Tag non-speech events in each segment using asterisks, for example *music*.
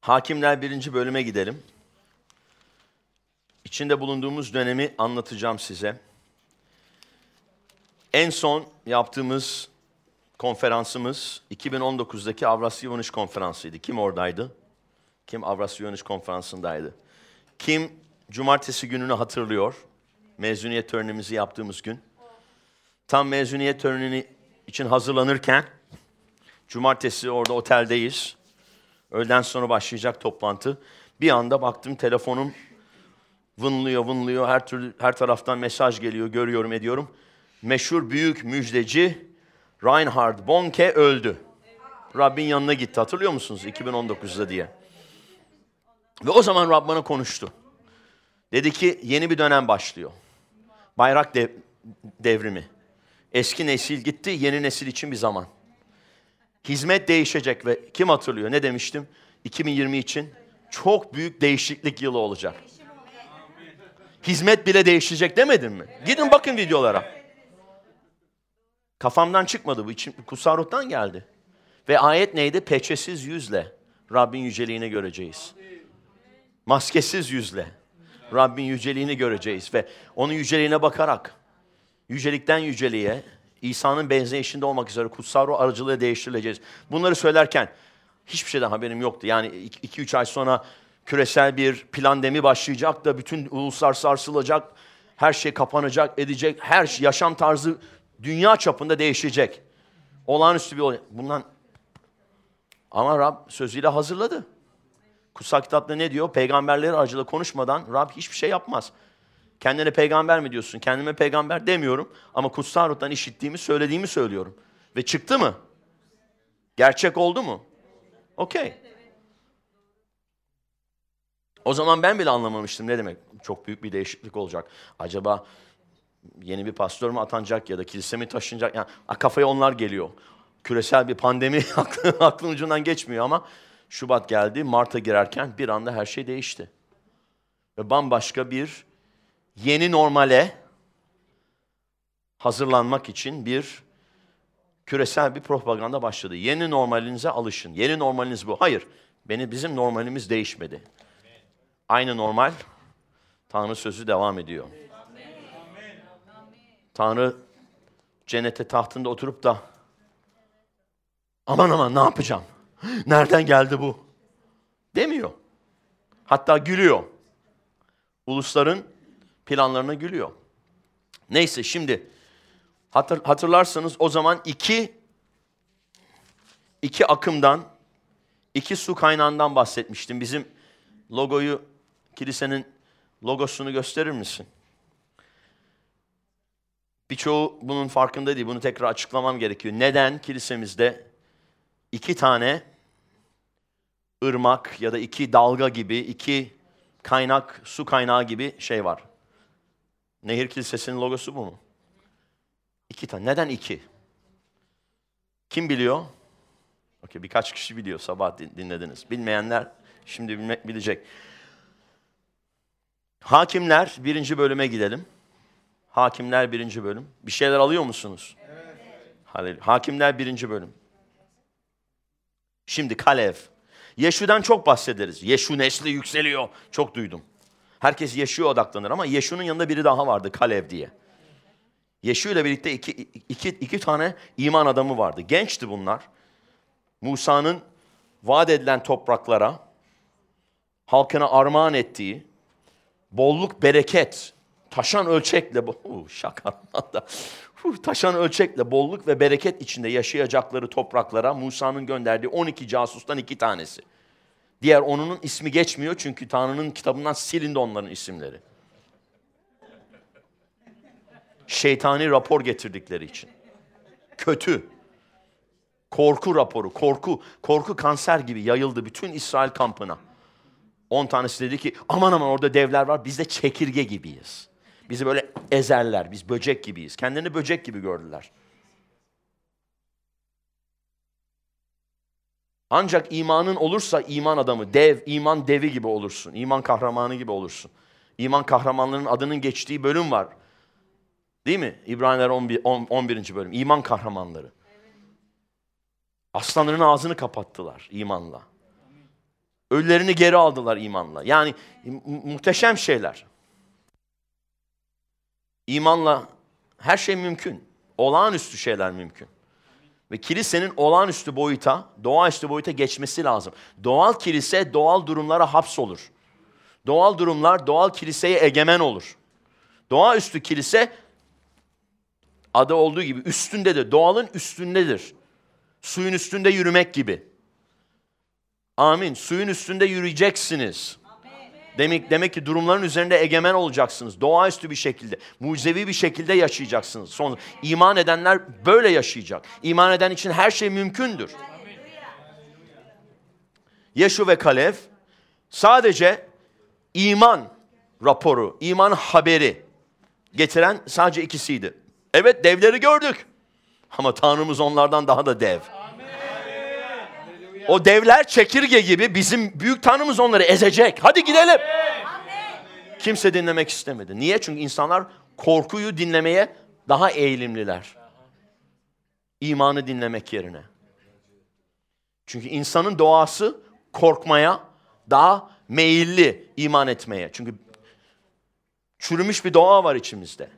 Hakimler birinci bölüme gidelim. İçinde bulunduğumuz dönemi anlatacağım size. En son yaptığımız konferansımız 2019'daki Avrasya Yunus Konferansı'ydı. Kim oradaydı? Kim Avrasya Yunus Konferansı'ndaydı? Kim cumartesi gününü hatırlıyor? Mezuniyet törenimizi yaptığımız gün. Tam mezuniyet töreni için hazırlanırken cumartesi orada oteldeyiz. Öğleden sonra başlayacak toplantı. Bir anda baktım telefonum vınlıyor vınlıyor her türlü her taraftan mesaj geliyor görüyorum ediyorum. Meşhur büyük müjdeci Reinhard Bonke öldü. Rabbin yanına gitti hatırlıyor musunuz 2019'da diye. Ve o zaman Rab bana konuştu. Dedi ki yeni bir dönem başlıyor. Bayrak dev, devrimi. Eski nesil gitti, yeni nesil için bir zaman. Hizmet değişecek ve kim hatırlıyor ne demiştim? 2020 için çok büyük değişiklik yılı olacak. Hizmet bile değişecek demedim mi? Gidin bakın videolara. Kafamdan çıkmadı bu. İçim, kutsal ruhtan geldi. Ve ayet neydi? Peçesiz yüzle Rabbin yüceliğini göreceğiz. Maskesiz yüzle Rabbin yüceliğini göreceğiz. Ve onun yüceliğine bakarak yücelikten yüceliğe İsa'nın benzeyişinde olmak üzere kutsal ruh aracılığı değiştirileceğiz. Bunları söylerken hiçbir şeyden haberim yoktu. Yani 2-3 ay sonra küresel bir pandemi başlayacak da bütün uluslar sarsılacak. Her şey kapanacak, edecek. Her şey, yaşam tarzı dünya çapında değişecek. Olağanüstü bir olay. Bundan ama Rab sözüyle hazırladı. Kutsal kitapta ne diyor? Peygamberleri aracılığıyla konuşmadan Rab hiçbir şey yapmaz. Kendine peygamber mi diyorsun? Kendime peygamber demiyorum. Ama kutsal ruhtan işittiğimi, söylediğimi söylüyorum. Ve çıktı mı? Gerçek oldu mu? Okey. O zaman ben bile anlamamıştım ne demek. Çok büyük bir değişiklik olacak. Acaba yeni bir pastör mü atanacak ya da kilise mi taşınacak? Yani kafaya onlar geliyor. Küresel bir pandemi *laughs* aklın ucundan geçmiyor ama Şubat geldi, Mart'a girerken bir anda her şey değişti. Ve bambaşka bir yeni normale hazırlanmak için bir küresel bir propaganda başladı. Yeni normalinize alışın. Yeni normaliniz bu. Hayır, beni bizim normalimiz değişmedi. Aynı normal, Tanrı sözü devam ediyor. Tanrı cennete tahtında oturup da aman aman ne yapacağım? Nereden geldi bu? Demiyor. Hatta gülüyor. Ulusların planlarına gülüyor. Neyse şimdi hatır, hatırlarsanız o zaman iki iki akımdan iki su kaynağından bahsetmiştim. Bizim logoyu kilisenin logosunu gösterir misin? Birçoğu bunun farkında değil. Bunu tekrar açıklamam gerekiyor. Neden kilisemizde iki tane ırmak ya da iki dalga gibi, iki kaynak, su kaynağı gibi şey var. Nehir Kilisesi'nin logosu bu mu? İki tane. Neden iki? Kim biliyor? Okey, birkaç kişi biliyor. Sabah dinlediniz. Bilmeyenler şimdi bilmek bilecek. Hakimler birinci bölüme gidelim. Hakimler birinci bölüm. Bir şeyler alıyor musunuz? Evet. Hakimler birinci bölüm. Şimdi Kalev. Yeşu'dan çok bahsederiz. Yeşu nesli yükseliyor. Çok duydum. Herkes Yeşu'ya odaklanır ama Yeşu'nun yanında biri daha vardı Kalev diye. Yeşu ile birlikte iki, iki, iki tane iman adamı vardı. Gençti bunlar. Musa'nın vaat edilen topraklara halkına armağan ettiği bolluk, bereket, taşan ölçekle, uh, şaka uh, taşan ölçekle bolluk ve bereket içinde yaşayacakları topraklara Musa'nın gönderdiği 12 casustan iki tanesi. Diğer onunun ismi geçmiyor çünkü Tanrı'nın kitabından silindi onların isimleri. Şeytani rapor getirdikleri için. Kötü. Korku raporu, korku, korku kanser gibi yayıldı bütün İsrail kampına. On tanesi dedi ki aman aman orada devler var biz de çekirge gibiyiz. Bizi böyle ezerler, biz böcek gibiyiz. Kendilerini böcek gibi gördüler. Ancak imanın olursa iman adamı, dev, iman devi gibi olursun. İman kahramanı gibi olursun. İman kahramanlarının adının geçtiği bölüm var. Değil mi? İbraniler 11, 11. bölüm. İman kahramanları. Aslanların ağzını kapattılar imanla. Ölülerini geri aldılar imanla. Yani mu- muhteşem şeyler. İmanla her şey mümkün. Olağanüstü şeyler mümkün. Ve kilisenin olağanüstü boyuta, doğaüstü boyuta geçmesi lazım. Doğal kilise doğal durumlara hapsolur. Doğal durumlar doğal kiliseye egemen olur. Doğaüstü kilise adı olduğu gibi üstündedir. Doğalın üstündedir. Suyun üstünde yürümek gibi. Amin. Suyun üstünde yürüyeceksiniz. Demek, demek ki durumların üzerinde egemen olacaksınız. Doğaüstü bir şekilde, mucizevi bir şekilde yaşayacaksınız. Son iman edenler böyle yaşayacak. İman eden için her şey mümkündür. Yeşu ve Kalev sadece iman raporu, iman haberi getiren sadece ikisiydi. Evet devleri gördük. Ama Tanrımız onlardan daha da dev. O devler çekirge gibi bizim büyük Tanrımız onları ezecek. Hadi gidelim. Kimse dinlemek istemedi. Niye? Çünkü insanlar korkuyu dinlemeye daha eğilimliler. İmanı dinlemek yerine. Çünkü insanın doğası korkmaya daha meyilli iman etmeye. Çünkü çürümüş bir doğa var içimizde.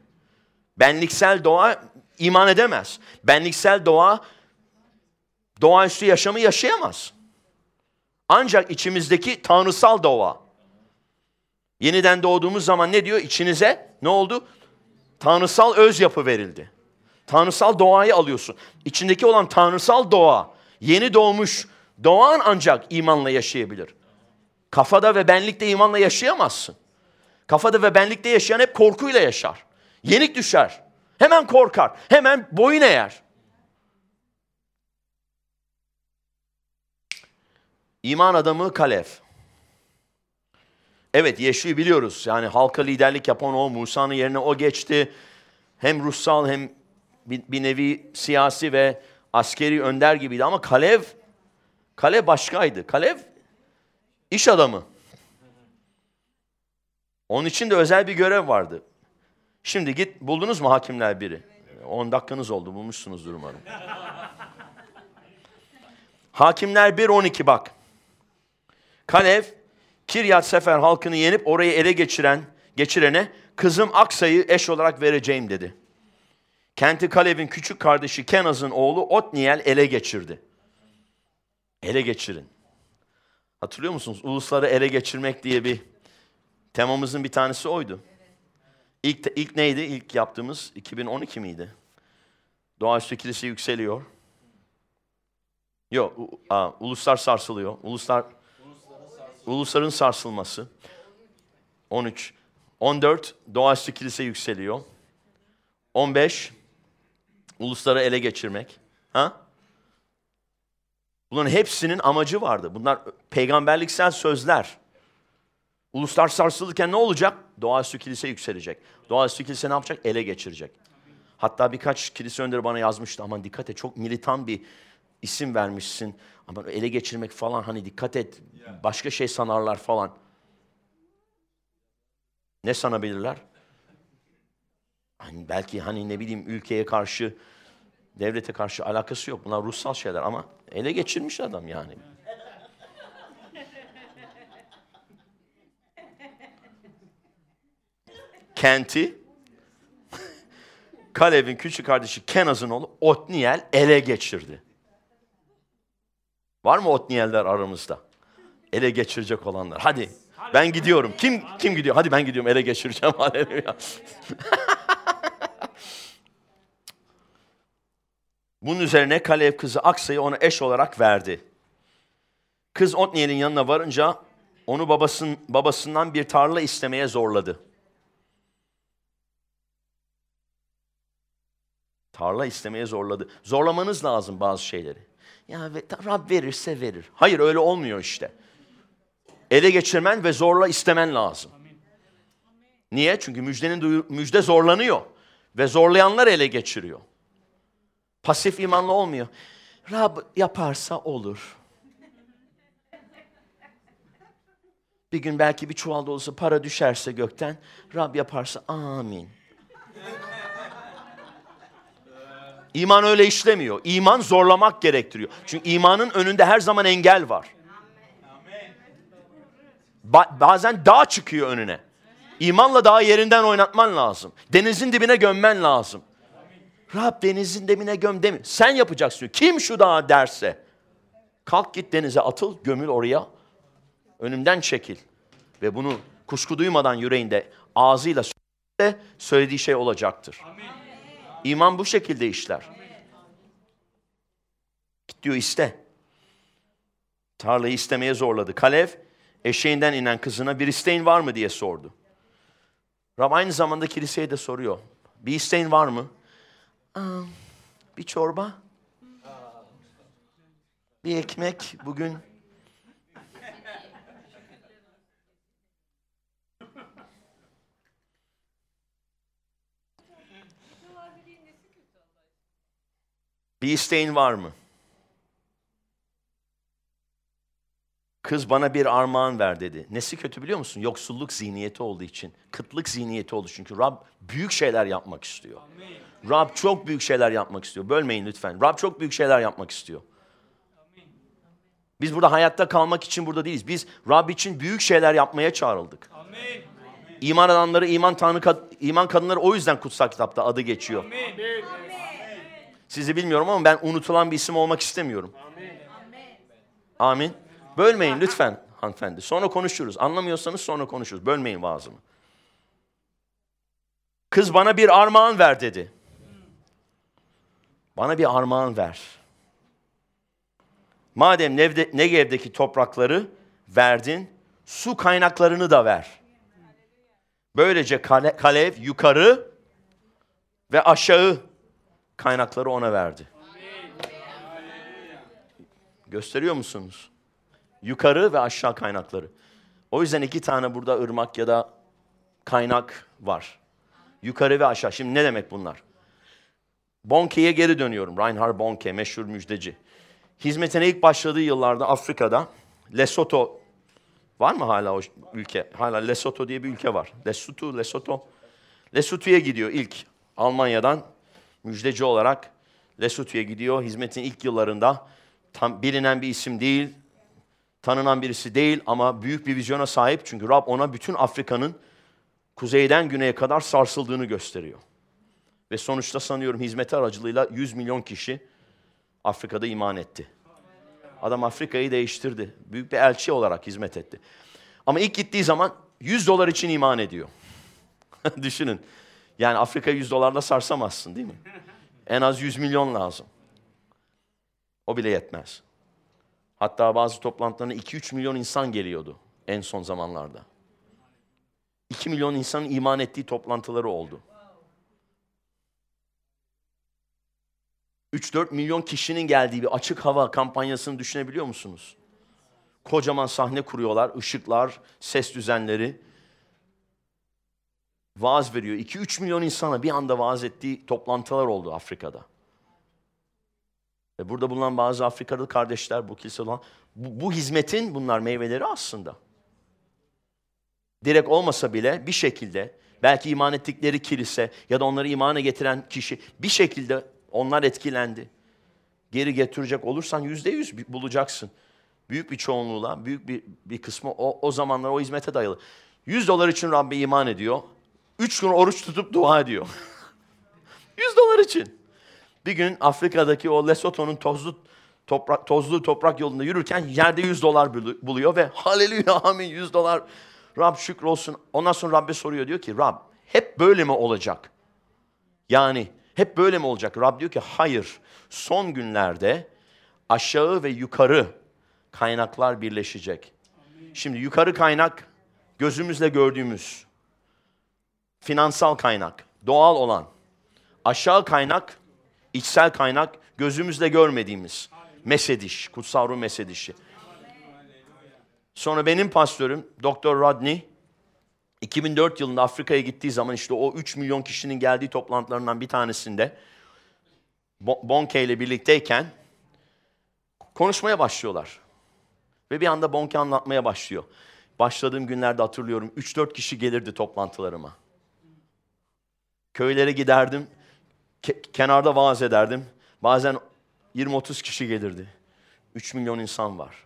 Benliksel doğa iman edemez. Benliksel doğa doğaüstü yaşamı yaşayamaz. Ancak içimizdeki tanrısal doğa. Yeniden doğduğumuz zaman ne diyor? İçinize ne oldu? Tanrısal öz yapı verildi. Tanrısal doğayı alıyorsun. İçindeki olan tanrısal doğa, yeni doğmuş doğan ancak imanla yaşayabilir. Kafada ve benlikte imanla yaşayamazsın. Kafada ve benlikte yaşayan hep korkuyla yaşar. Yenik düşer. Hemen korkar. Hemen boyun eğer. İman adamı Kalev. Evet Yeşu'yu biliyoruz. Yani halka liderlik yapan o, Musa'nın yerine o geçti. Hem ruhsal hem bir, bir nevi siyasi ve askeri önder gibiydi. Ama Kalev, Kalev başkaydı. Kalev iş adamı. Onun için de özel bir görev vardı. Şimdi git buldunuz mu hakimler biri? 10 dakikanız oldu bulmuşsunuzdur umarım. Hakimler 1.12 bak. Kalev, Kiryat Sefer halkını yenip orayı ele geçiren, geçirene kızım Aksa'yı eş olarak vereceğim dedi. Kenti Kalev'in küçük kardeşi Kenaz'ın oğlu Otniel ele geçirdi. Ele geçirin. Hatırlıyor musunuz? Ulusları ele geçirmek diye bir temamızın bir tanesi oydu. İlk, ilk neydi? İlk yaptığımız 2012 miydi? Doğaüstü kilise yükseliyor. Yok, a, uluslar sarsılıyor. Uluslar ulusların sarsılması. 13. 14 doğaüstü kilise yükseliyor. 15 ulusları ele geçirmek. Ha? Bunların hepsinin amacı vardı. Bunlar peygamberliksel sözler. Uluslar sarsılırken ne olacak? Doğaüstü kilise yükselecek. Doğaüstü kilise ne yapacak? Ele geçirecek. Hatta birkaç kilise önderi bana yazmıştı. Aman dikkat et çok militan bir isim vermişsin. Ama ele geçirmek falan hani dikkat et. Başka şey sanarlar falan. Ne sanabilirler? Hani belki hani ne bileyim ülkeye karşı, devlete karşı alakası yok. Bunlar ruhsal şeyler ama ele geçirmiş adam yani. Kenti, *laughs* Kalev'in küçük kardeşi Kenaz'ın oğlu Otniel ele geçirdi. Var mı Otniel'ler aramızda? Ele geçirecek olanlar. Hadi ben gidiyorum. Kim kim gidiyor? Hadi ben gidiyorum ele geçireceğim. *laughs* Haleluya. Bunun üzerine Kalev kızı Aksa'yı ona eş olarak verdi. Kız Otniel'in yanına varınca onu babasın, babasından bir tarla istemeye zorladı. Tarla istemeye zorladı. Zorlamanız lazım bazı şeyleri. Ya Rab verirse verir. Hayır öyle olmuyor işte. Ele geçirmen ve zorla istemen lazım. Niye? Çünkü müjdenin müjde zorlanıyor ve zorlayanlar ele geçiriyor. Pasif imanlı olmuyor. Rab yaparsa olur. Bir gün belki bir çuval dolusu para düşerse gökten, Rab yaparsa amin. İman öyle işlemiyor. İman zorlamak gerektiriyor. Çünkü imanın önünde her zaman engel var. Ba- bazen dağ çıkıyor önüne. İmanla dağı yerinden oynatman lazım. Denizin dibine gömmen lazım. Rab denizin dibine göm demi. Sen yapacaksın. Kim şu dağa derse. Kalk git denize atıl, gömül oraya. Önümden çekil. Ve bunu kuşku duymadan yüreğinde ağzıyla söyle, söylediği şey olacaktır. İman bu şekilde işler. Git diyor iste. Tarlayı istemeye zorladı. Kalev eşeğinden inen kızına bir isteğin var mı diye sordu. Rab aynı zamanda kiliseye de soruyor. Bir isteğin var mı? Bir çorba. Bir ekmek bugün. Bir isteğin var mı? Kız bana bir armağan ver dedi. Nesi kötü biliyor musun? Yoksulluk zihniyeti olduğu için. Kıtlık zihniyeti olduğu çünkü Rab büyük şeyler yapmak istiyor. Rab çok büyük şeyler yapmak istiyor. Bölmeyin lütfen. Rab çok büyük şeyler yapmak istiyor. Biz burada hayatta kalmak için burada değiliz. Biz Rab için büyük şeyler yapmaya çağrıldık. İman adamları, iman tanrı, iman kadınları o yüzden kutsal kitapta adı geçiyor. Sizi bilmiyorum ama ben unutulan bir isim olmak istemiyorum. Amin. Bölmeyin lütfen hanımefendi. Sonra konuşuruz. Anlamıyorsanız sonra konuşuruz. Bölmeyin vaazımı. Kız bana bir armağan ver dedi. Bana bir armağan ver. Madem Negev'deki toprakları verdin, su kaynaklarını da ver. Böylece kale, Kalev yukarı ve aşağı kaynakları ona verdi. Gösteriyor musunuz? Yukarı ve aşağı kaynakları. O yüzden iki tane burada ırmak ya da kaynak var. Yukarı ve aşağı. Şimdi ne demek bunlar? Bonke'ye geri dönüyorum. Reinhard Bonke, meşhur müjdeci. Hizmetine ilk başladığı yıllarda Afrika'da Lesotho var mı hala o ülke? Hala Lesotho diye bir ülke var. Lesotho, Lesotho. Lesotho'ya gidiyor ilk Almanya'dan müjdeci olarak Lesotho'ya gidiyor. Hizmetin ilk yıllarında tam bilinen bir isim değil, tanınan birisi değil ama büyük bir vizyona sahip. Çünkü Rab ona bütün Afrika'nın kuzeyden güneye kadar sarsıldığını gösteriyor. Ve sonuçta sanıyorum hizmeti aracılığıyla 100 milyon kişi Afrika'da iman etti. Adam Afrika'yı değiştirdi. Büyük bir elçi olarak hizmet etti. Ama ilk gittiği zaman 100 dolar için iman ediyor. *laughs* Düşünün. Yani Afrika'yı 100 dolarla sarsamazsın değil mi? En az 100 milyon lazım. O bile yetmez. Hatta bazı toplantılarına 2-3 milyon insan geliyordu en son zamanlarda. 2 milyon insanın iman ettiği toplantıları oldu. 3-4 milyon kişinin geldiği bir açık hava kampanyasını düşünebiliyor musunuz? Kocaman sahne kuruyorlar, ışıklar, ses düzenleri. Vaaz veriyor. 2-3 milyon insana bir anda vaaz ettiği toplantılar oldu Afrika'da. Ve burada bulunan bazı Afrikalı kardeşler, bu kilise olan, bu, bu hizmetin bunlar meyveleri aslında. Direkt olmasa bile bir şekilde, belki iman ettikleri kilise ya da onları imana getiren kişi bir şekilde onlar etkilendi. Geri getirecek olursan yüzde yüz bulacaksın. Büyük bir çoğunluğuyla, büyük bir, bir kısmı o, o zamanlar o hizmete dayalı. 100 dolar için Rabbe iman ediyor. Üç gün oruç tutup dua ediyor. *laughs* 100 dolar için. Bir gün Afrika'daki o Lesotho'nun tozlu toprak, tozlu toprak yolunda yürürken yerde 100 dolar buluyor ve haleluya amin 100 dolar Rab şükür olsun. Ondan sonra Rabbe soruyor diyor ki Rab hep böyle mi olacak? Yani hep böyle mi olacak? Rab diyor ki hayır. Son günlerde aşağı ve yukarı kaynaklar birleşecek. Şimdi yukarı kaynak gözümüzle gördüğümüz finansal kaynak, doğal olan. Aşağı kaynak içsel kaynak gözümüzle görmediğimiz mesediş, kutsal ruh mesedişi. Sonra benim pastörüm Doktor Rodney 2004 yılında Afrika'ya gittiği zaman işte o 3 milyon kişinin geldiği toplantılarından bir tanesinde Bonke ile birlikteyken konuşmaya başlıyorlar. Ve bir anda Bonke anlatmaya başlıyor. Başladığım günlerde hatırlıyorum 3-4 kişi gelirdi toplantılarıma. Köylere giderdim, ke- kenarda vaaz ederdim. Bazen 20-30 kişi gelirdi. 3 milyon insan var.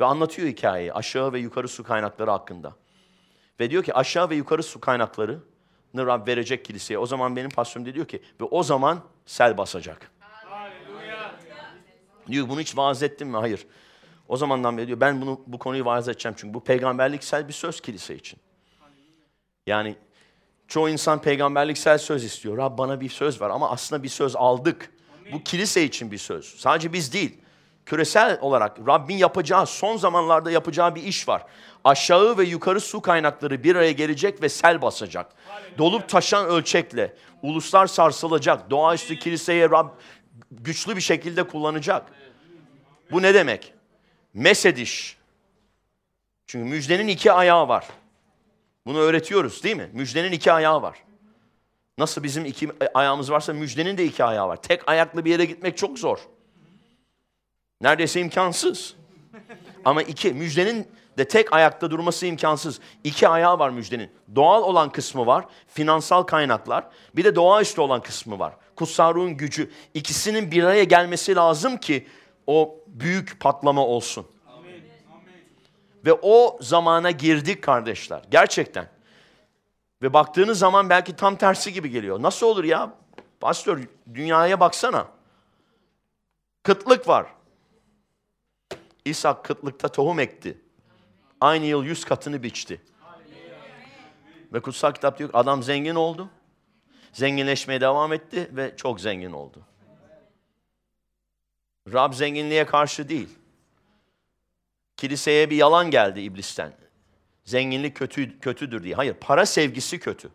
Ve anlatıyor hikayeyi aşağı ve yukarı su kaynakları hakkında. Ve diyor ki aşağı ve yukarı su kaynakları Rab verecek kiliseye. O zaman benim pastorum de diyor ki ve o zaman sel basacak. Diyor bunu hiç vaaz ettim mi? Hayır. O zamandan beri diyor ben bunu bu konuyu vaaz edeceğim çünkü bu peygamberliksel bir söz kilise için. Yani çoğu insan peygamberliksel söz istiyor. Rab bana bir söz var ama aslında bir söz aldık. Bu kilise için bir söz. Sadece biz değil. Küresel olarak Rabbin yapacağı, son zamanlarda yapacağı bir iş var. Aşağı ve yukarı su kaynakları bir araya gelecek ve sel basacak. Dolup taşan ölçekle uluslar sarsılacak. Doğaüstü kiliseye Rab güçlü bir şekilde kullanacak. Bu ne demek? Mesediş. Çünkü müjdenin iki ayağı var. Bunu öğretiyoruz değil mi? Müjdenin iki ayağı var. Nasıl bizim iki ayağımız varsa müjdenin de iki ayağı var. Tek ayaklı bir yere gitmek çok zor. Neredeyse imkansız. Ama iki, müjdenin de tek ayakta durması imkansız. İki ayağı var müjdenin. Doğal olan kısmı var, finansal kaynaklar. Bir de doğaüstü olan kısmı var. Kutsarruğun gücü. İkisinin bir araya gelmesi lazım ki o büyük patlama olsun. Ve o zamana girdik kardeşler. Gerçekten. Ve baktığınız zaman belki tam tersi gibi geliyor. Nasıl olur ya? Pastör dünyaya baksana. Kıtlık var. İsa kıtlıkta tohum ekti. Aynı yıl yüz katını biçti. Ve kutsal kitap diyor adam zengin oldu. Zenginleşmeye devam etti ve çok zengin oldu. Rab zenginliğe karşı değil. Kiliseye bir yalan geldi iblisten. Zenginlik kötü, kötüdür diye. Hayır, para sevgisi kötü.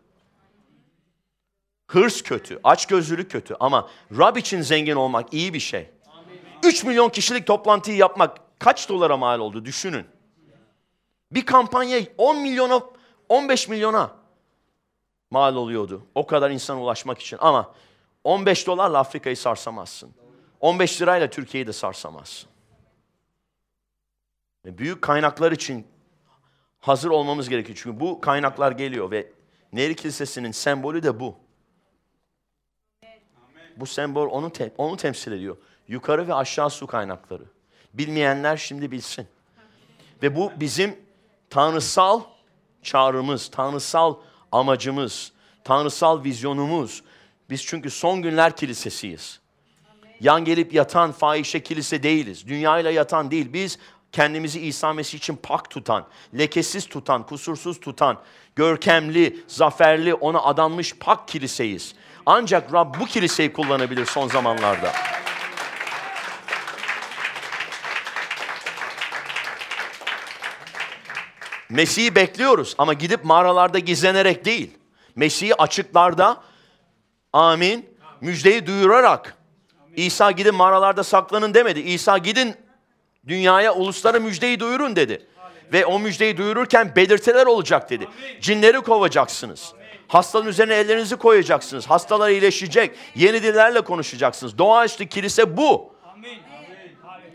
Hırs kötü, açgözlülük kötü ama Rab için zengin olmak iyi bir şey. 3 milyon kişilik toplantıyı yapmak kaç dolara mal oldu düşünün. Bir kampanya 10 milyona, 15 milyona mal oluyordu. O kadar insan ulaşmak için ama 15 dolarla Afrika'yı sarsamazsın. 15 lirayla Türkiye'yi de sarsamazsın. Ve büyük kaynaklar için hazır olmamız gerekiyor. Çünkü bu kaynaklar geliyor ve Nehir Kilisesi'nin sembolü de bu. Bu sembol onu, te onu temsil ediyor. Yukarı ve aşağı su kaynakları. Bilmeyenler şimdi bilsin. Ve bu bizim tanrısal çağrımız, tanrısal amacımız, tanrısal vizyonumuz. Biz çünkü son günler kilisesiyiz. Yan gelip yatan fahişe kilise değiliz. Dünyayla yatan değil. Biz kendimizi İsa Mesih için pak tutan, lekesiz tutan, kusursuz tutan, görkemli, zaferli, ona adanmış pak kiliseyiz. Ancak Rab bu kiliseyi kullanabilir son zamanlarda. Mesih'i bekliyoruz ama gidip mağaralarda gizlenerek değil. Mesih'i açıklarda, amin, müjdeyi duyurarak. İsa gidin mağaralarda saklanın demedi. İsa gidin Dünyaya, uluslara müjdeyi duyurun dedi. Ve o müjdeyi duyururken belirtiler olacak dedi. Cinleri kovacaksınız. Hastanın üzerine ellerinizi koyacaksınız. Hastalar iyileşecek. Yeni dillerle konuşacaksınız. Doğaüstü kilise bu.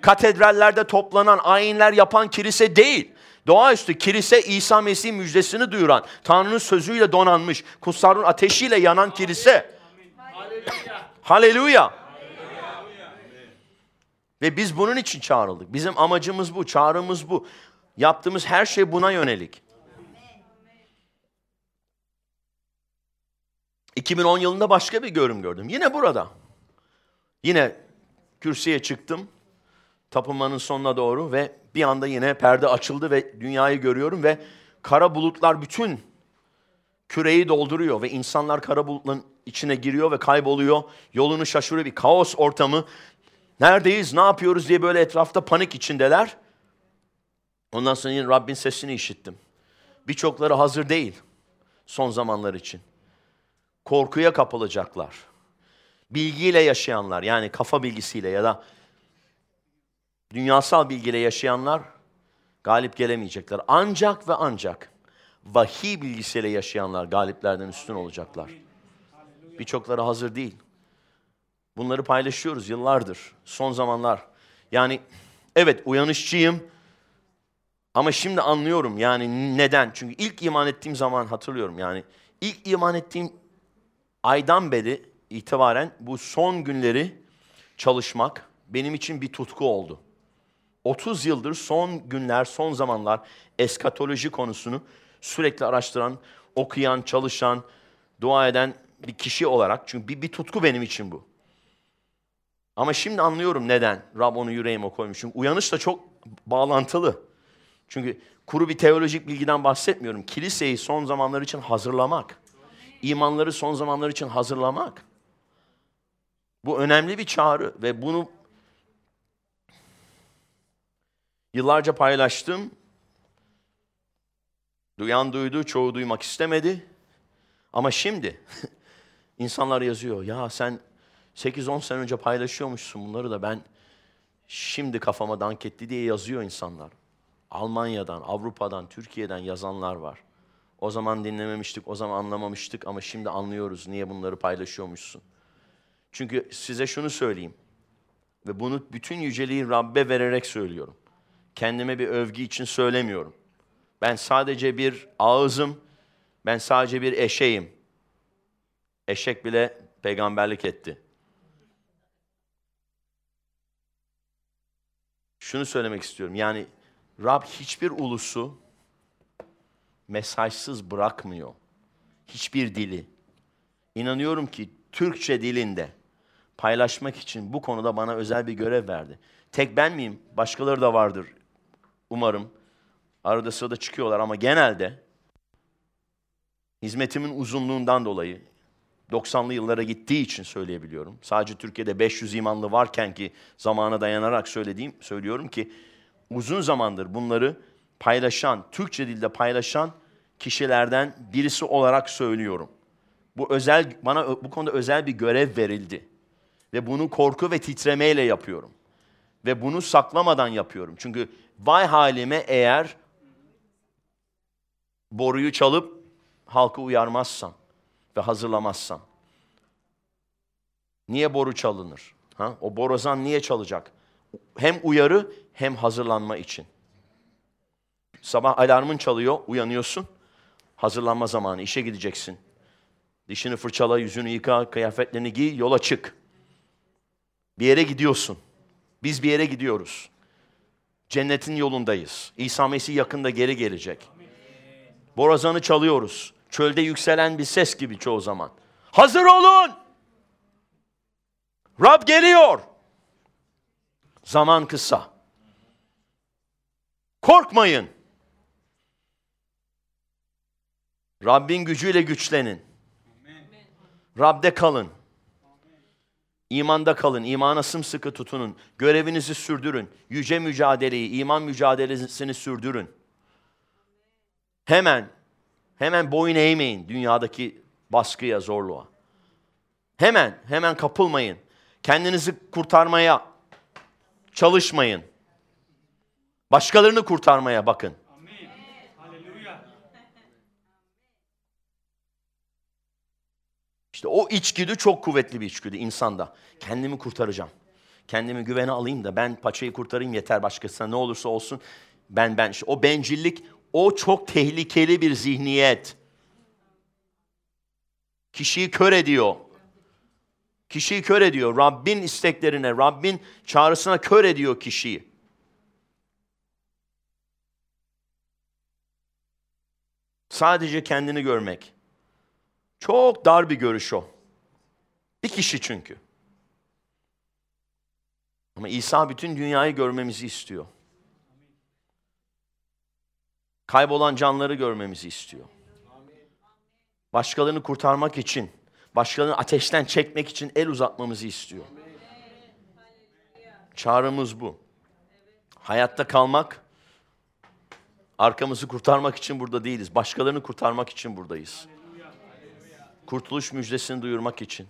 Katedrallerde toplanan, ayinler yapan kilise değil. Doğaüstü kilise İsa Mesih müjdesini duyuran, Tanrı'nın sözüyle donanmış, kutsarın ateşiyle yanan kilise. Haleluya. Ve biz bunun için çağrıldık. Bizim amacımız bu, çağrımız bu. Yaptığımız her şey buna yönelik. 2010 yılında başka bir görüm gördüm. Yine burada. Yine kürsüye çıktım. Tapınmanın sonuna doğru ve bir anda yine perde açıldı ve dünyayı görüyorum ve kara bulutlar bütün küreyi dolduruyor ve insanlar kara bulutların içine giriyor ve kayboluyor. Yolunu şaşırıyor bir kaos ortamı. Neredeyiz, ne yapıyoruz diye böyle etrafta panik içindeler. Ondan sonra yine Rabbin sesini işittim. Birçokları hazır değil son zamanlar için. Korkuya kapılacaklar. Bilgiyle yaşayanlar yani kafa bilgisiyle ya da dünyasal bilgiyle yaşayanlar galip gelemeyecekler. Ancak ve ancak vahiy bilgisiyle yaşayanlar galiplerden üstün olacaklar. Birçokları hazır değil. Bunları paylaşıyoruz yıllardır, son zamanlar. Yani evet uyanışçıyım ama şimdi anlıyorum yani neden. Çünkü ilk iman ettiğim zaman hatırlıyorum yani ilk iman ettiğim aydan beri itibaren bu son günleri çalışmak benim için bir tutku oldu. 30 yıldır son günler, son zamanlar eskatoloji konusunu sürekli araştıran, okuyan, çalışan, dua eden bir kişi olarak. Çünkü bir, bir tutku benim için bu. Ama şimdi anlıyorum neden Rab onu yüreğime koymuş. Çünkü uyanış da çok bağlantılı. Çünkü kuru bir teolojik bilgiden bahsetmiyorum. Kiliseyi son zamanlar için hazırlamak. imanları son zamanlar için hazırlamak. Bu önemli bir çağrı ve bunu yıllarca paylaştım. Duyan duydu, çoğu duymak istemedi. Ama şimdi *laughs* insanlar yazıyor. Ya sen 8-10 sene önce paylaşıyormuşsun bunları da ben şimdi kafama dank etti diye yazıyor insanlar. Almanya'dan, Avrupa'dan, Türkiye'den yazanlar var. O zaman dinlememiştik, o zaman anlamamıştık ama şimdi anlıyoruz niye bunları paylaşıyormuşsun. Çünkü size şunu söyleyeyim ve bunu bütün yüceliği Rabbe vererek söylüyorum. Kendime bir övgü için söylemiyorum. Ben sadece bir ağızım, ben sadece bir eşeğim. Eşek bile peygamberlik etti. Şunu söylemek istiyorum. Yani Rab hiçbir ulusu mesajsız bırakmıyor. Hiçbir dili. İnanıyorum ki Türkçe dilinde paylaşmak için bu konuda bana özel bir görev verdi. Tek ben miyim? Başkaları da vardır umarım. Arada sırada çıkıyorlar ama genelde hizmetimin uzunluğundan dolayı 90'lı yıllara gittiği için söyleyebiliyorum. Sadece Türkiye'de 500 imanlı varken ki zamana dayanarak söylediğim söylüyorum ki uzun zamandır bunları paylaşan, Türkçe dilde paylaşan kişilerden birisi olarak söylüyorum. Bu özel bana bu konuda özel bir görev verildi. Ve bunu korku ve titremeyle yapıyorum. Ve bunu saklamadan yapıyorum. Çünkü vay halime eğer boruyu çalıp halkı uyarmazsam ve hazırlamazsam. Niye boru çalınır? Ha? O borazan niye çalacak? Hem uyarı hem hazırlanma için. Sabah alarmın çalıyor, uyanıyorsun. Hazırlanma zamanı, işe gideceksin. Dişini fırçala, yüzünü yıka, kıyafetlerini giy, yola çık. Bir yere gidiyorsun. Biz bir yere gidiyoruz. Cennetin yolundayız. İsa Mesih yakında geri gelecek. Borazanı çalıyoruz. Çölde yükselen bir ses gibi çoğu zaman. Hazır olun! Rab geliyor. Zaman kısa. Korkmayın. Rabbin gücüyle güçlenin. Rab'de kalın. İmanda kalın, imana sımsıkı tutunun. Görevinizi sürdürün. Yüce mücadeleyi, iman mücadelesini sürdürün. Hemen, hemen boyun eğmeyin dünyadaki baskıya, zorluğa. Hemen, hemen kapılmayın. Kendinizi kurtarmaya çalışmayın. Başkalarını kurtarmaya bakın. İşte o içgüdü çok kuvvetli bir içgüdü insanda. Kendimi kurtaracağım. Kendimi güvene alayım da ben paçayı kurtarayım yeter başkasına ne olursa olsun. Ben ben o bencillik o çok tehlikeli bir zihniyet. Kişiyi kör ediyor. Kişiyi kör ediyor. Rabbin isteklerine, Rabbin çağrısına kör ediyor kişiyi. Sadece kendini görmek. Çok dar bir görüş o. Bir kişi çünkü. Ama İsa bütün dünyayı görmemizi istiyor. Kaybolan canları görmemizi istiyor. Başkalarını kurtarmak için, başkalarını ateşten çekmek için el uzatmamızı istiyor. Çağrımız bu. Hayatta kalmak, arkamızı kurtarmak için burada değiliz. Başkalarını kurtarmak için buradayız kurtuluş müjdesini duyurmak için.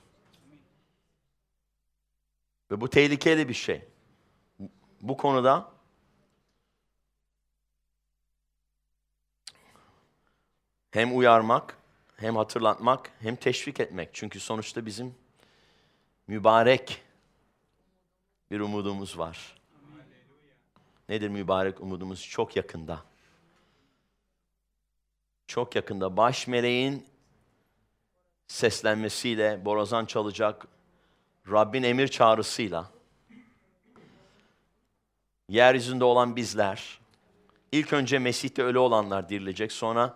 Ve bu tehlikeli bir şey. Bu konuda hem uyarmak, hem hatırlatmak, hem teşvik etmek. Çünkü sonuçta bizim mübarek bir umudumuz var. Nedir mübarek umudumuz? Çok yakında. Çok yakında baş meleğin seslenmesiyle, borazan çalacak, Rabbin emir çağrısıyla Yeryüzünde olan bizler, ilk önce Mesih'te ölü olanlar dirilecek, sonra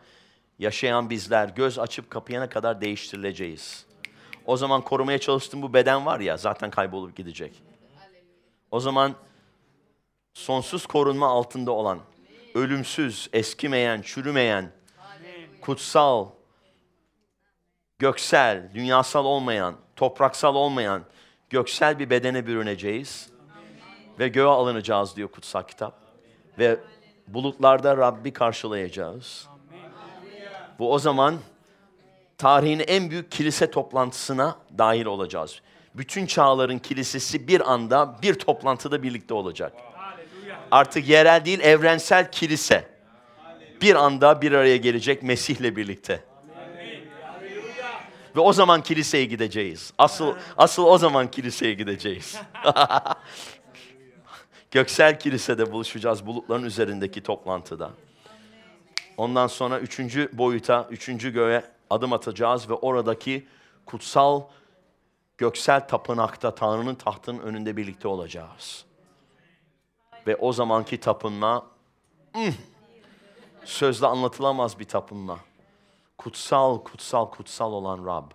yaşayan bizler göz açıp kapayana kadar değiştirileceğiz. O zaman korumaya çalıştığım bu beden var ya zaten kaybolup gidecek. O zaman sonsuz korunma altında olan, ölümsüz, eskimeyen, çürümeyen, kutsal, göksel, dünyasal olmayan, topraksal olmayan, göksel bir bedene bürüneceğiz. Ve göğe alınacağız diyor kutsal kitap. Ve bulutlarda Rabbi karşılayacağız. Bu o zaman tarihin en büyük kilise toplantısına dahil olacağız. Bütün çağların kilisesi bir anda bir toplantıda birlikte olacak. Artık yerel değil evrensel kilise bir anda bir araya gelecek Mesih'le birlikte. Ve o zaman kiliseye gideceğiz. Asıl asıl o zaman kiliseye gideceğiz. *laughs* Göksel kilisede buluşacağız bulutların üzerindeki toplantıda. Ondan sonra üçüncü boyuta, üçüncü göğe adım atacağız ve oradaki kutsal göksel tapınakta Tanrı'nın tahtının önünde birlikte olacağız. Ve o zamanki tapınma mm, sözle anlatılamaz bir tapınma. Kutsal, kutsal, kutsal olan Rab.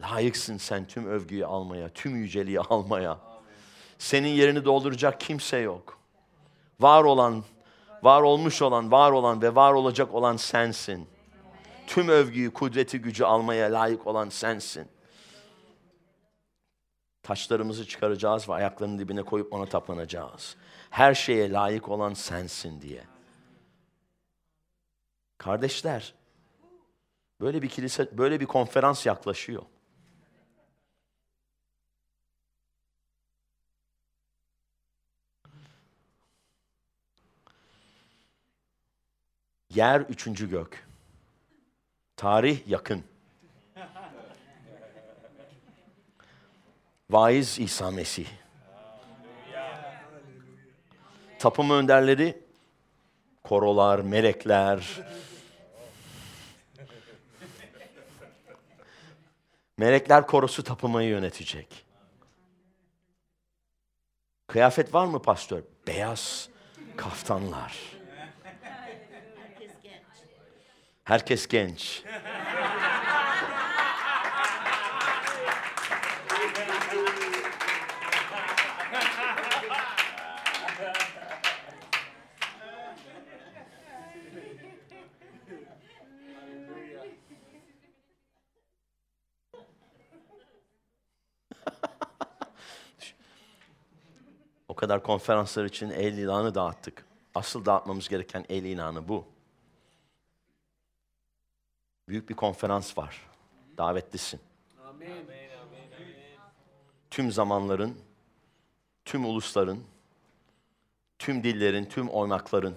Layıksın sen tüm övgüyü almaya, tüm yüceliği almaya. Senin yerini dolduracak kimse yok. Var olan, var olmuş olan, var olan ve var olacak olan sensin. Tüm övgüyü, kudreti, gücü almaya layık olan sensin. Taşlarımızı çıkaracağız ve ayaklarının dibine koyup ona tapınacağız. Her şeye layık olan sensin diye. Kardeşler, böyle bir kilise, böyle bir konferans yaklaşıyor. Yer üçüncü gök. Tarih yakın. Vaiz İsa Mesih. Tapım önderleri korolar, melekler. Melekler korosu tapımayı yönetecek. Kıyafet var mı pastör? Beyaz kaftanlar. Herkes genç. O kadar konferanslar için el ilanı dağıttık. Asıl dağıtmamız gereken el ilanı bu. Büyük bir konferans var. Davetlisin. Tüm zamanların, tüm ulusların, tüm dillerin, tüm oynakların,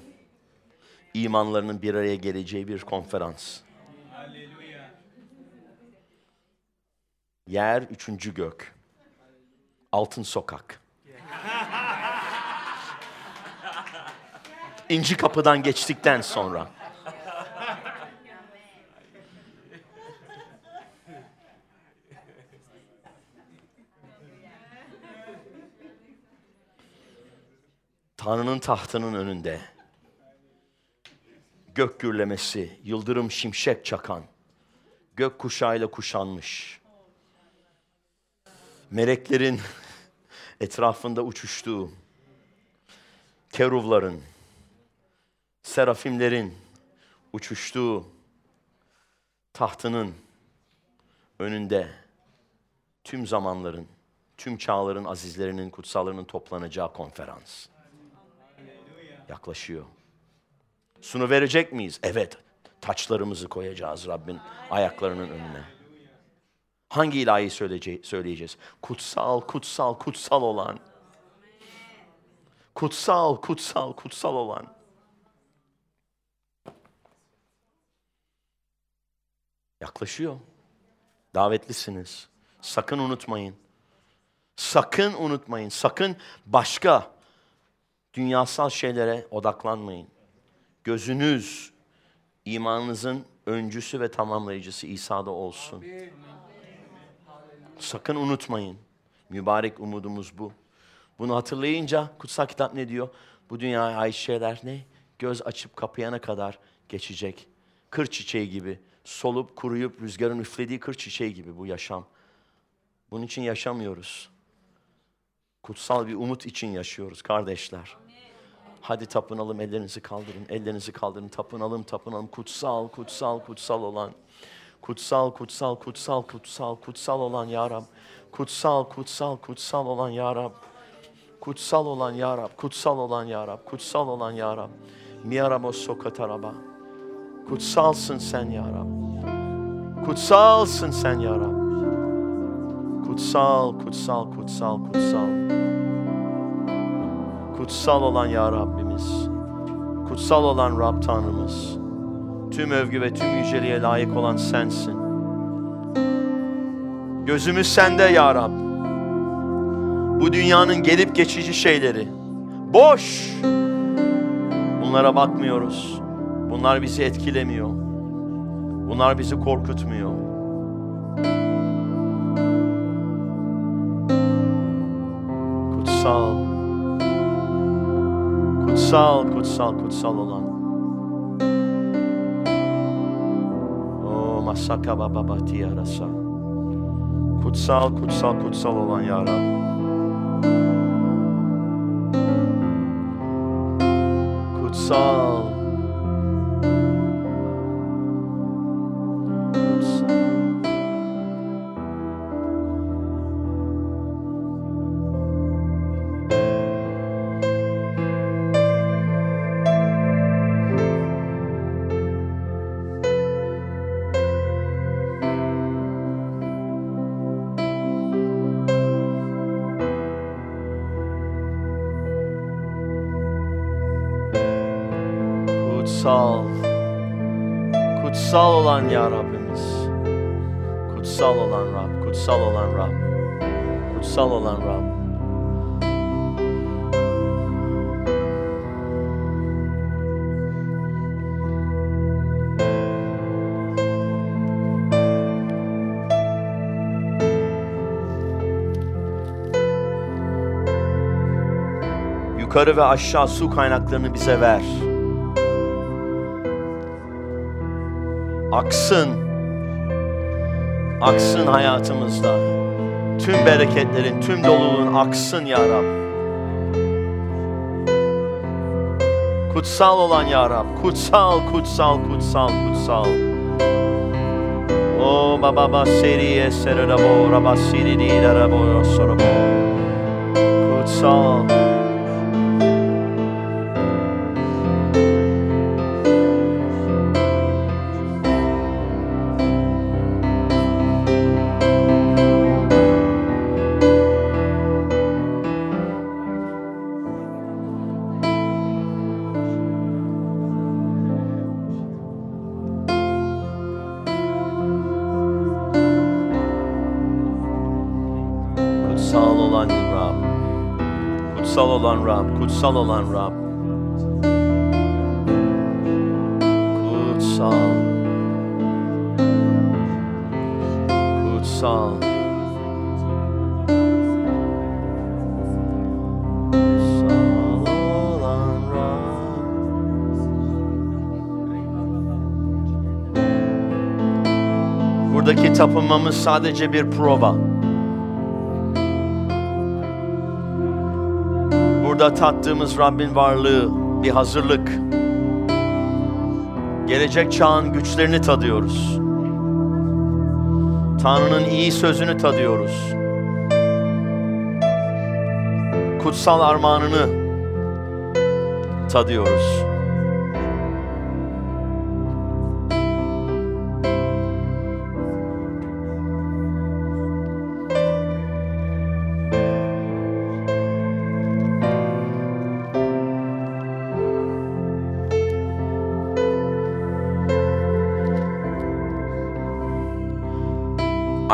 imanlarının bir araya geleceği bir konferans. Yer üçüncü gök. Altın sokak. İnci kapıdan geçtikten sonra. Tanrı'nın tahtının önünde. Gök gürlemesi, yıldırım şimşek çakan, gök kuşağıyla kuşanmış, meleklerin etrafında uçuştuğu, keruvların, serafimlerin uçuştuğu tahtının önünde tüm zamanların, tüm çağların azizlerinin, kutsallarının toplanacağı konferans yaklaşıyor. Sunu verecek miyiz? Evet. Taçlarımızı koyacağız Rabbin ayaklarının önüne. Hangi ilahi söyleyeceğiz? Kutsal, kutsal, kutsal olan. Kutsal, kutsal, kutsal olan. Yaklaşıyor. Davetlisiniz. Sakın unutmayın. Sakın unutmayın. Sakın başka dünyasal şeylere odaklanmayın. Gözünüz imanınızın öncüsü ve tamamlayıcısı İsa'da olsun. Sakın unutmayın. Mübarek umudumuz bu. Bunu hatırlayınca kutsal kitap ne diyor? Bu dünyaya ait şeyler ne? Göz açıp kapayana kadar geçecek. Kır çiçeği gibi. Solup kuruyup rüzgarın üflediği kır çiçeği gibi bu yaşam. Bunun için yaşamıyoruz. Kutsal bir umut için yaşıyoruz kardeşler. Hadi tapınalım, ellerinizi kaldırın, ellerinizi kaldırın, tapınalım, tapınalım. Kutsal, kutsal, kutsal olan, kutsal, kutsal, kutsal, kutsal, kutsal olan Ya Rab. Kutsal, kutsal, kutsal olan Ya Rab. Kutsal olan Ya Rab, kutsal olan Ya Rab, kutsal olan Ya Rab. Miyaramos sokataraba. Kutsalsın sen Ya Rab. Kutsalsın sen Ya Rab. Kutsal, kutsal, kutsal, kutsal. Kutsal olan Ya Rabbimiz. Kutsal olan Rab Tanrımız. Tüm övgü ve tüm yüceliğe layık olan sensin. Gözümüz sende Ya Rab. Bu dünyanın gelip geçici şeyleri. Boş. Bunlara bakmıyoruz. Bunlar bizi etkilemiyor. Bunlar bizi korkutmuyor. Kutsal. Kutsal, kutsal, kutsal olan. O masaka baba bati arasa. Kutsal, kutsal, kutsal olan ya Rab. Kutsal. Kutsal. Olan ya Rabbimiz. Kutsal olan Rab, kutsal olan Rab. Kutsal olan Rab. Yukarı ve aşağı su kaynaklarını bize ver. Aksın. Aksın hayatımızda. Tüm bereketlerin, tüm doluluğun aksın ya Rab. Kutsal olan ya Rab. Kutsal, kutsal, kutsal, kutsal. O baba basiri eserabo rabasiri di darabo sorabo. Kutsal. Kutsal Kutsal olan Rab. Kutsal. Kutsal. Buradaki tapınmamız sadece bir prova. Burada tattığımız Rabbin varlığı bir hazırlık. Gelecek çağın güçlerini tadıyoruz. Tanrı'nın iyi sözünü tadıyoruz. Kutsal armağanını tadıyoruz.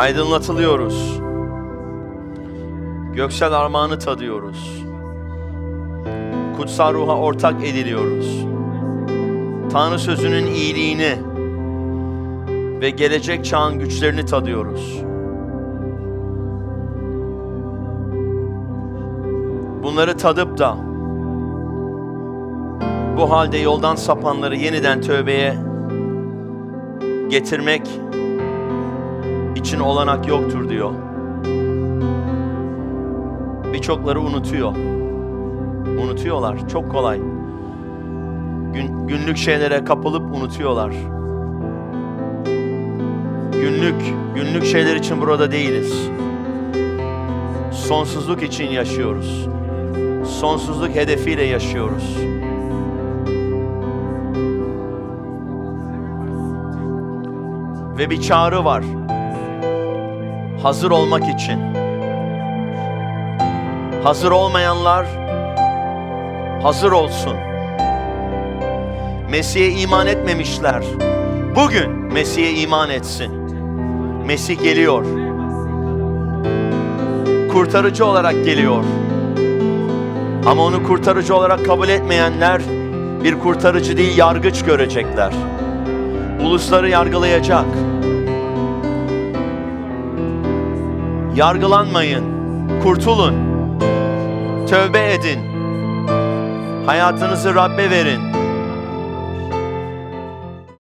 Aydınlatılıyoruz. Göksel armağanı tadıyoruz. Kutsal ruha ortak ediliyoruz. Tanrı sözünün iyiliğini ve gelecek çağın güçlerini tadıyoruz. bunları tadıp da bu halde yoldan sapanları yeniden tövbeye getirmek için olanak yoktur diyor. Birçokları unutuyor. Unutuyorlar. Çok kolay. Gün, günlük şeylere kapılıp unutuyorlar. Günlük, günlük şeyler için burada değiliz. Sonsuzluk için yaşıyoruz. Sonsuzluk hedefiyle yaşıyoruz. Ve bir çağrı var. Hazır olmak için. Hazır olmayanlar hazır olsun. Mesih'e iman etmemişler. Bugün Mesih'e iman etsin. Mesih geliyor. Kurtarıcı olarak geliyor. Ama onu kurtarıcı olarak kabul etmeyenler bir kurtarıcı değil yargıç görecekler. Ulusları yargılayacak. Yargılanmayın. Kurtulun. Tövbe edin. Hayatınızı Rabbe verin.